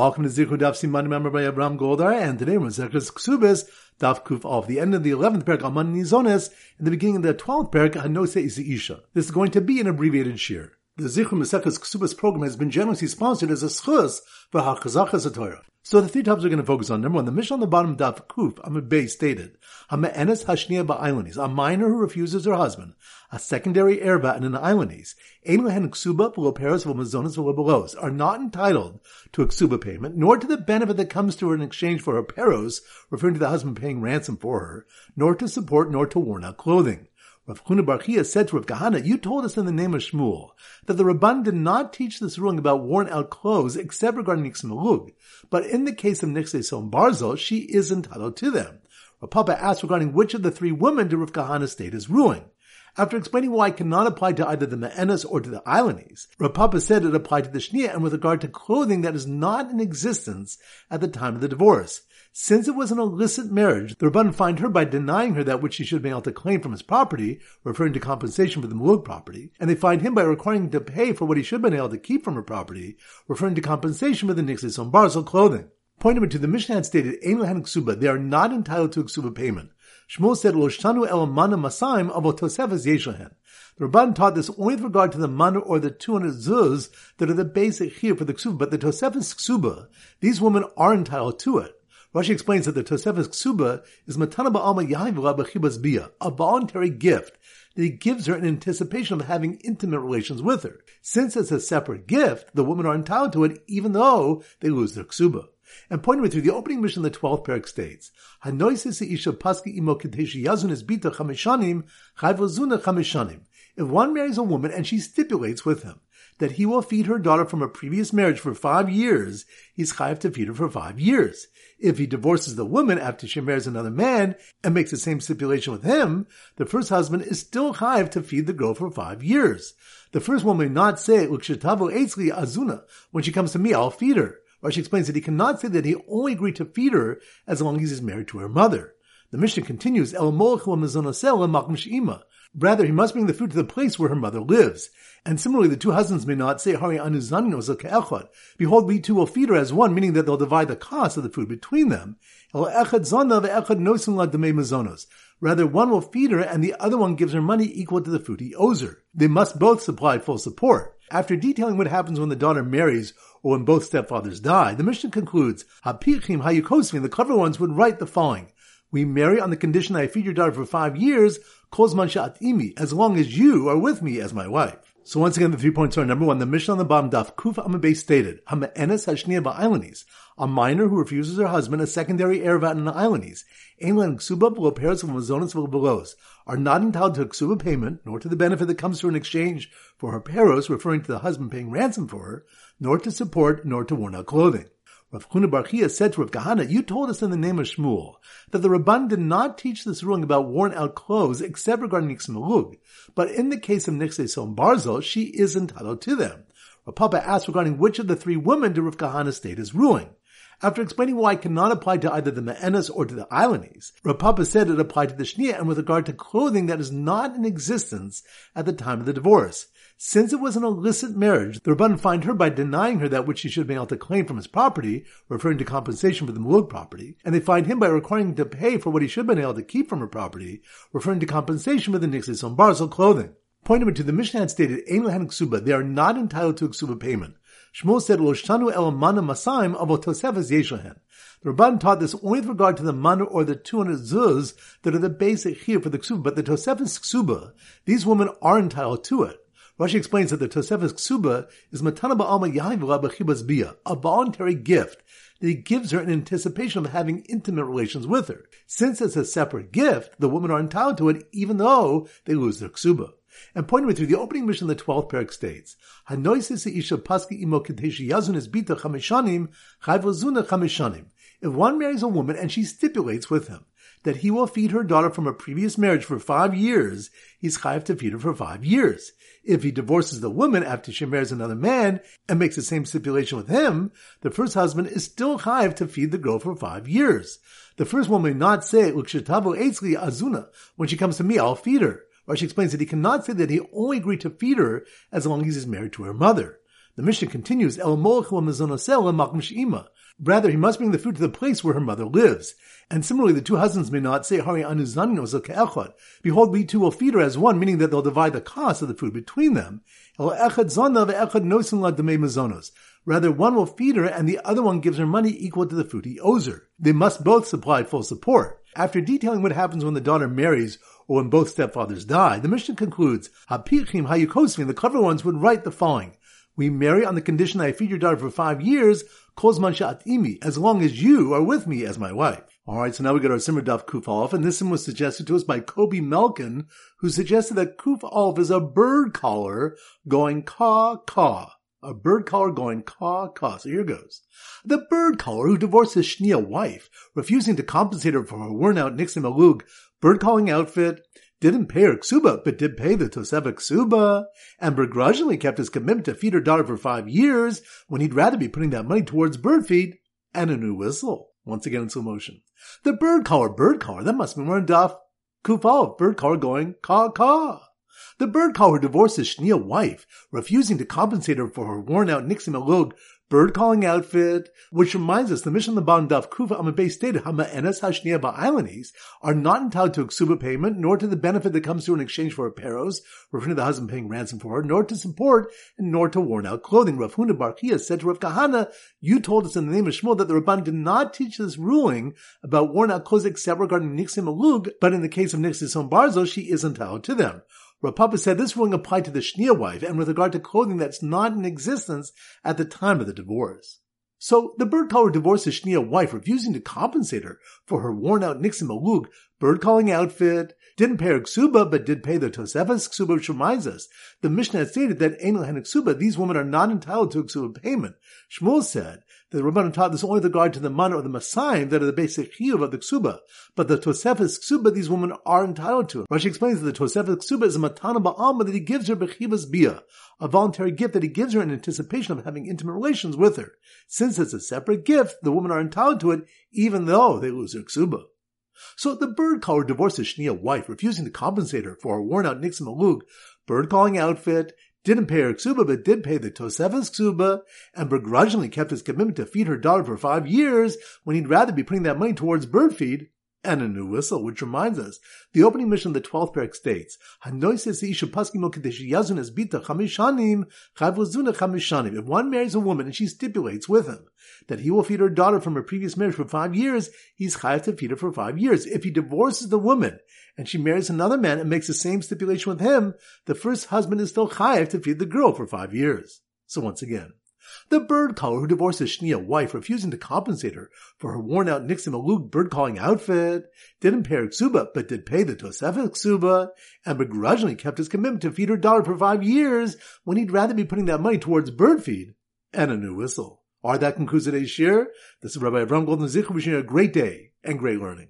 Welcome to Zichud Daf Siman member by Abraham Goldar, and today we're Zechus Kesubos, Daf Kuf of the end of the 11th parak Almanah Nizones, and the beginning of the 12th parak Hanose Isha. This is going to be an abbreviated shiur. The Zichud Mesechus Kesubos program has been generously sponsored as a schus for HaChazachas Torah. So the three topics we're going to focus on. Number one, the Mishnah on the bottom Daf Kuf, Amid Bey stated, Ha'me'enes Hashniya Ba'islandese, a minor who refuses her husband, a secondary erba and an islandese, Ein lehen ksuba v'lo peros v'lo mazonos are not entitled to a ksuba payment, nor to the benefit that comes to her in exchange for her peros, referring to the husband paying ransom for her, nor to support, nor to worn out clothing. Rav Huna bar Chiya said to Rav Kahana, you told us in the name of Shmuel that the Rabban did not teach this ruling about worn out clothes except regarding Nixmalug, but in the case of Nixe Som Barzo, she is entitled to them. Rav Papa asked regarding which of the three women did Rav Kahana state as ruling. After explaining why it cannot apply to either the Me'enas or to the Islandese, Rav Papa said it applied to the Shnia and with regard to clothing that is not in existence at the time of the divorce. Since it was an illicit marriage, the Rabban fined her by denying her that which she should have been able to claim from his property, referring to compensation for the Muluk property, and they fined him by requiring him to pay for what he should have been able to keep from her property, referring to compensation for the Nixis on Barzel clothing. Point number two, the Mishnah had stated, Ein Ksuba, they are not entitled to a Ksuba payment. Shmuel said, Loshtanu el mana masaim avo tosefes yeshahen. The Rabban taught this only with regard to the mana or the 200 zuz that are the basic here for the ksuba, but the tosefes ksuba, these women are entitled to it. Rashi explains that the Tosefes Ksuba is Matana Ba'alma Yahivra B'chibas Bia, a voluntary gift that he gives her in anticipation of having intimate relations with her. Since it's a separate gift, the women are entitled to it even though they lose their Ksuba. And pointing through the opening Mishnah of the 12th parak states, isha paski imo yazun is bita chamishanim, chamishanim. If one marries a woman and she stipulates with him that he will feed her daughter from a previous marriage for five years, he's chayiv to feed her for five years. If he divorces the woman after she marries another man and makes the same stipulation with him, the first husband is still chayiv to feed the girl for five years. The first woman may not say, azuna, when she comes to me, I'll feed her. Rashi explains that he cannot say that he only agreed to feed her as long as he's married to her mother. The Mishnah continues, El Rather, he must bring the food to the place where her mother lives. And similarly, the two husbands may not say, Hari anuzanino Behold, we two will feed her as one, meaning that they'll divide the cost of the food between them. Rather, one will feed her and the other one gives her money equal to the food he owes her. They must both supply full support. After detailing what happens when the daughter marries or when both stepfathers die, the Mishnah concludes, Hapichim Hayukosvin, the clever ones would write the following. We marry on the condition that I feed your daughter for five years, kozman imi, as long as you are with me as my wife. So once again, the three points are number one, the Mishnah on the bottom daf Kuf Amabay stated, Hama'enes Hashniya Ba'islandese, a minor who refuses her husband a secondary ervat in the islandese, Ainlan Ksuba below pairs of Mazonas belows, are not entitled to a Ksuba payment, nor to the benefit that comes to an exchange for her peros, referring to the husband paying ransom for her, nor to support, nor to worn out clothing. Rav Huna bar Chiya said to Rav Kahana, you told us in the name of Shmuel that the Rabban did not teach this ruling about worn out clothes except regarding Nixmalug, but in the case of Nixe Som Barzo, she is entitled to them. Rav Papa asked regarding which of the three women did Rav Kahana state as ruling. After explaining why it cannot apply to either the Me'enas or to the Islandese, Rav Papa said it applied to the Shnia and with regard to clothing that is not in existence at the time of the divorce. Since it was an illicit marriage, the Rabban fined her by denying her that which she should have been able to claim from his property, referring to compensation for the Muluk property, and they fined him by requiring him to pay for what he should have been able to keep from her property, referring to compensation for the Nixis on Barzel clothing. Point number two, the Mishnah had stated, Ein lehen ksuba, they are not entitled to a ksuba payment. Shmuel said, Loshanu el mana masaim avotosefes yeshahen. The Rabban taught this only with regard to the mana or the 200 zuz that are the basic here for the ksuba, but the tosefes ksuba, these women are entitled to it. Rashi explains that the Tosefes Ksuba is Matana Ba'alma Yahivra B'chibas Bia, a voluntary gift that he gives her in anticipation of having intimate relations with her. Since it's a separate gift, the women are entitled to it even though they lose their Ksuba. And pointing through the opening Mishnah of the 12th parak states, Hanoisis isha paski imo yazun bita chamishanim, chayvozuna chamishanim. If one marries a woman and she stipulates with him that he will feed her daughter from a previous marriage for five years, he's chayiv to feed her for five years. If he divorces the woman after she marries another man and makes the same stipulation with him, the first husband is still chayiv to feed the girl for five years. The first woman may not say, azuna, when she comes to me, I'll feed her. Rashi explains that he cannot say that he only agreed to feed her as long as he's married to her mother. The Mishnah continues, El Rather, he must bring the food to the place where her mother lives. And similarly, the two husbands may not say, Hari Behold, we two will feed her as one, meaning that they'll divide the cost of the food between them. Rather, one will feed her and the other one gives her money equal to the food he owes her. They must both supply full support. After detailing what happens when the daughter marries or when both stepfathers die, the Mishnah concludes, Hapichim hayukosvin, the clever ones would write the following. We marry on the condition that I feed your daughter for five years, kozman imi, as long as you are with me as my wife. Alright, so now we got our Simmer Daf Kuf and this sim was suggested to us by Kobe Melkin, who suggested that Kuf is a bird caller going caw caw. A bird caller going caw caw. So here goes. The bird caller who divorced his Shnia wife, refusing to compensate her for her worn out Nixon Malug bird calling outfit, didn't pay her ksuba, but did pay the Tosefes ksuba, and begrudgingly kept his commitment to feed her daughter for five years when he'd rather be putting that money towards bird feed and a new whistle. Once again in slow motion. The bird caller, bird caller, that must be more duff. Kufal, bird caller going caw caw. The bird caller divorced his wife, refusing to compensate her for her worn out Nixie Malug bird calling outfit, which reminds us the Mishnah of the of Kufa Amabay stated Hama Enes Hashnia Ba'alanis are not entitled to Ksuba payment, nor to the benefit that comes through in exchange for a peros, referring to the husband paying ransom for her, nor to support, and nor to worn out clothing. Rav Huna bar Chiya said to Rav Kahana, you told us in the name of Shmuel that the Rabban did not teach this ruling about worn out clothes except regarding Nixim Alug, but in the case of Nixim Barzo, she is entitled to them. Rav Papa said this ruling applied to the Shnia wife and with regard to clothing that's not in existence at the time of the divorce. So the bird caller divorced his Shnia wife, refusing to compensate her for her worn out Nixon Malug bird calling outfit, didn't pay her ksuba, but did pay the Tosefas ksuba, which reminds us, the Mishnah stated that Enel and ksuba, these women are not entitled to ksuba payment. Shmuel said the Rabbanan taught this only with regard to the mana or the Masayim that are the basic chiyuv of the ksuba. But the Tosefes ksuba, these women are entitled to. It. Rashi explains that the Tosefes ksuba is a matana ba'alma that he gives her bechivas bia, a voluntary gift that he gives her in anticipation of having intimate relations with her. Since it's a separate gift, the women are entitled to it even though they lose their ksuba. So the bird caller divorced his Shnia wife, refusing to compensate her for her worn out Nixon Malug. Bird calling outfit, didn't pay her ksuba, but did pay the Tosefas ksuba, and begrudgingly kept his commitment to feed her daughter for five years when he'd rather be putting that money towards bird feed and a new whistle, which reminds us, the opening Mishnah of the 12th parak states, If one marries a woman and she stipulates with him that he will feed her daughter from her previous marriage for five years, he's chayav to feed her for five years. If he divorces the woman and she marries another man and makes the same stipulation with him, the first husband is still chayav to feed the girl for five years. So once again, the bird caller who divorced his Shnia wife, refusing to compensate her for her worn out Nixon bird calling outfit, didn't pay her ksuba, but did pay the Tosefet ksuba, and begrudgingly kept his commitment to feed her daughter for five years when he'd rather be putting that money towards bird feed and a new whistle. Right, that concludes today's shiur. This is Rabbi Avram Golden Zich wishing you a great day and great learning.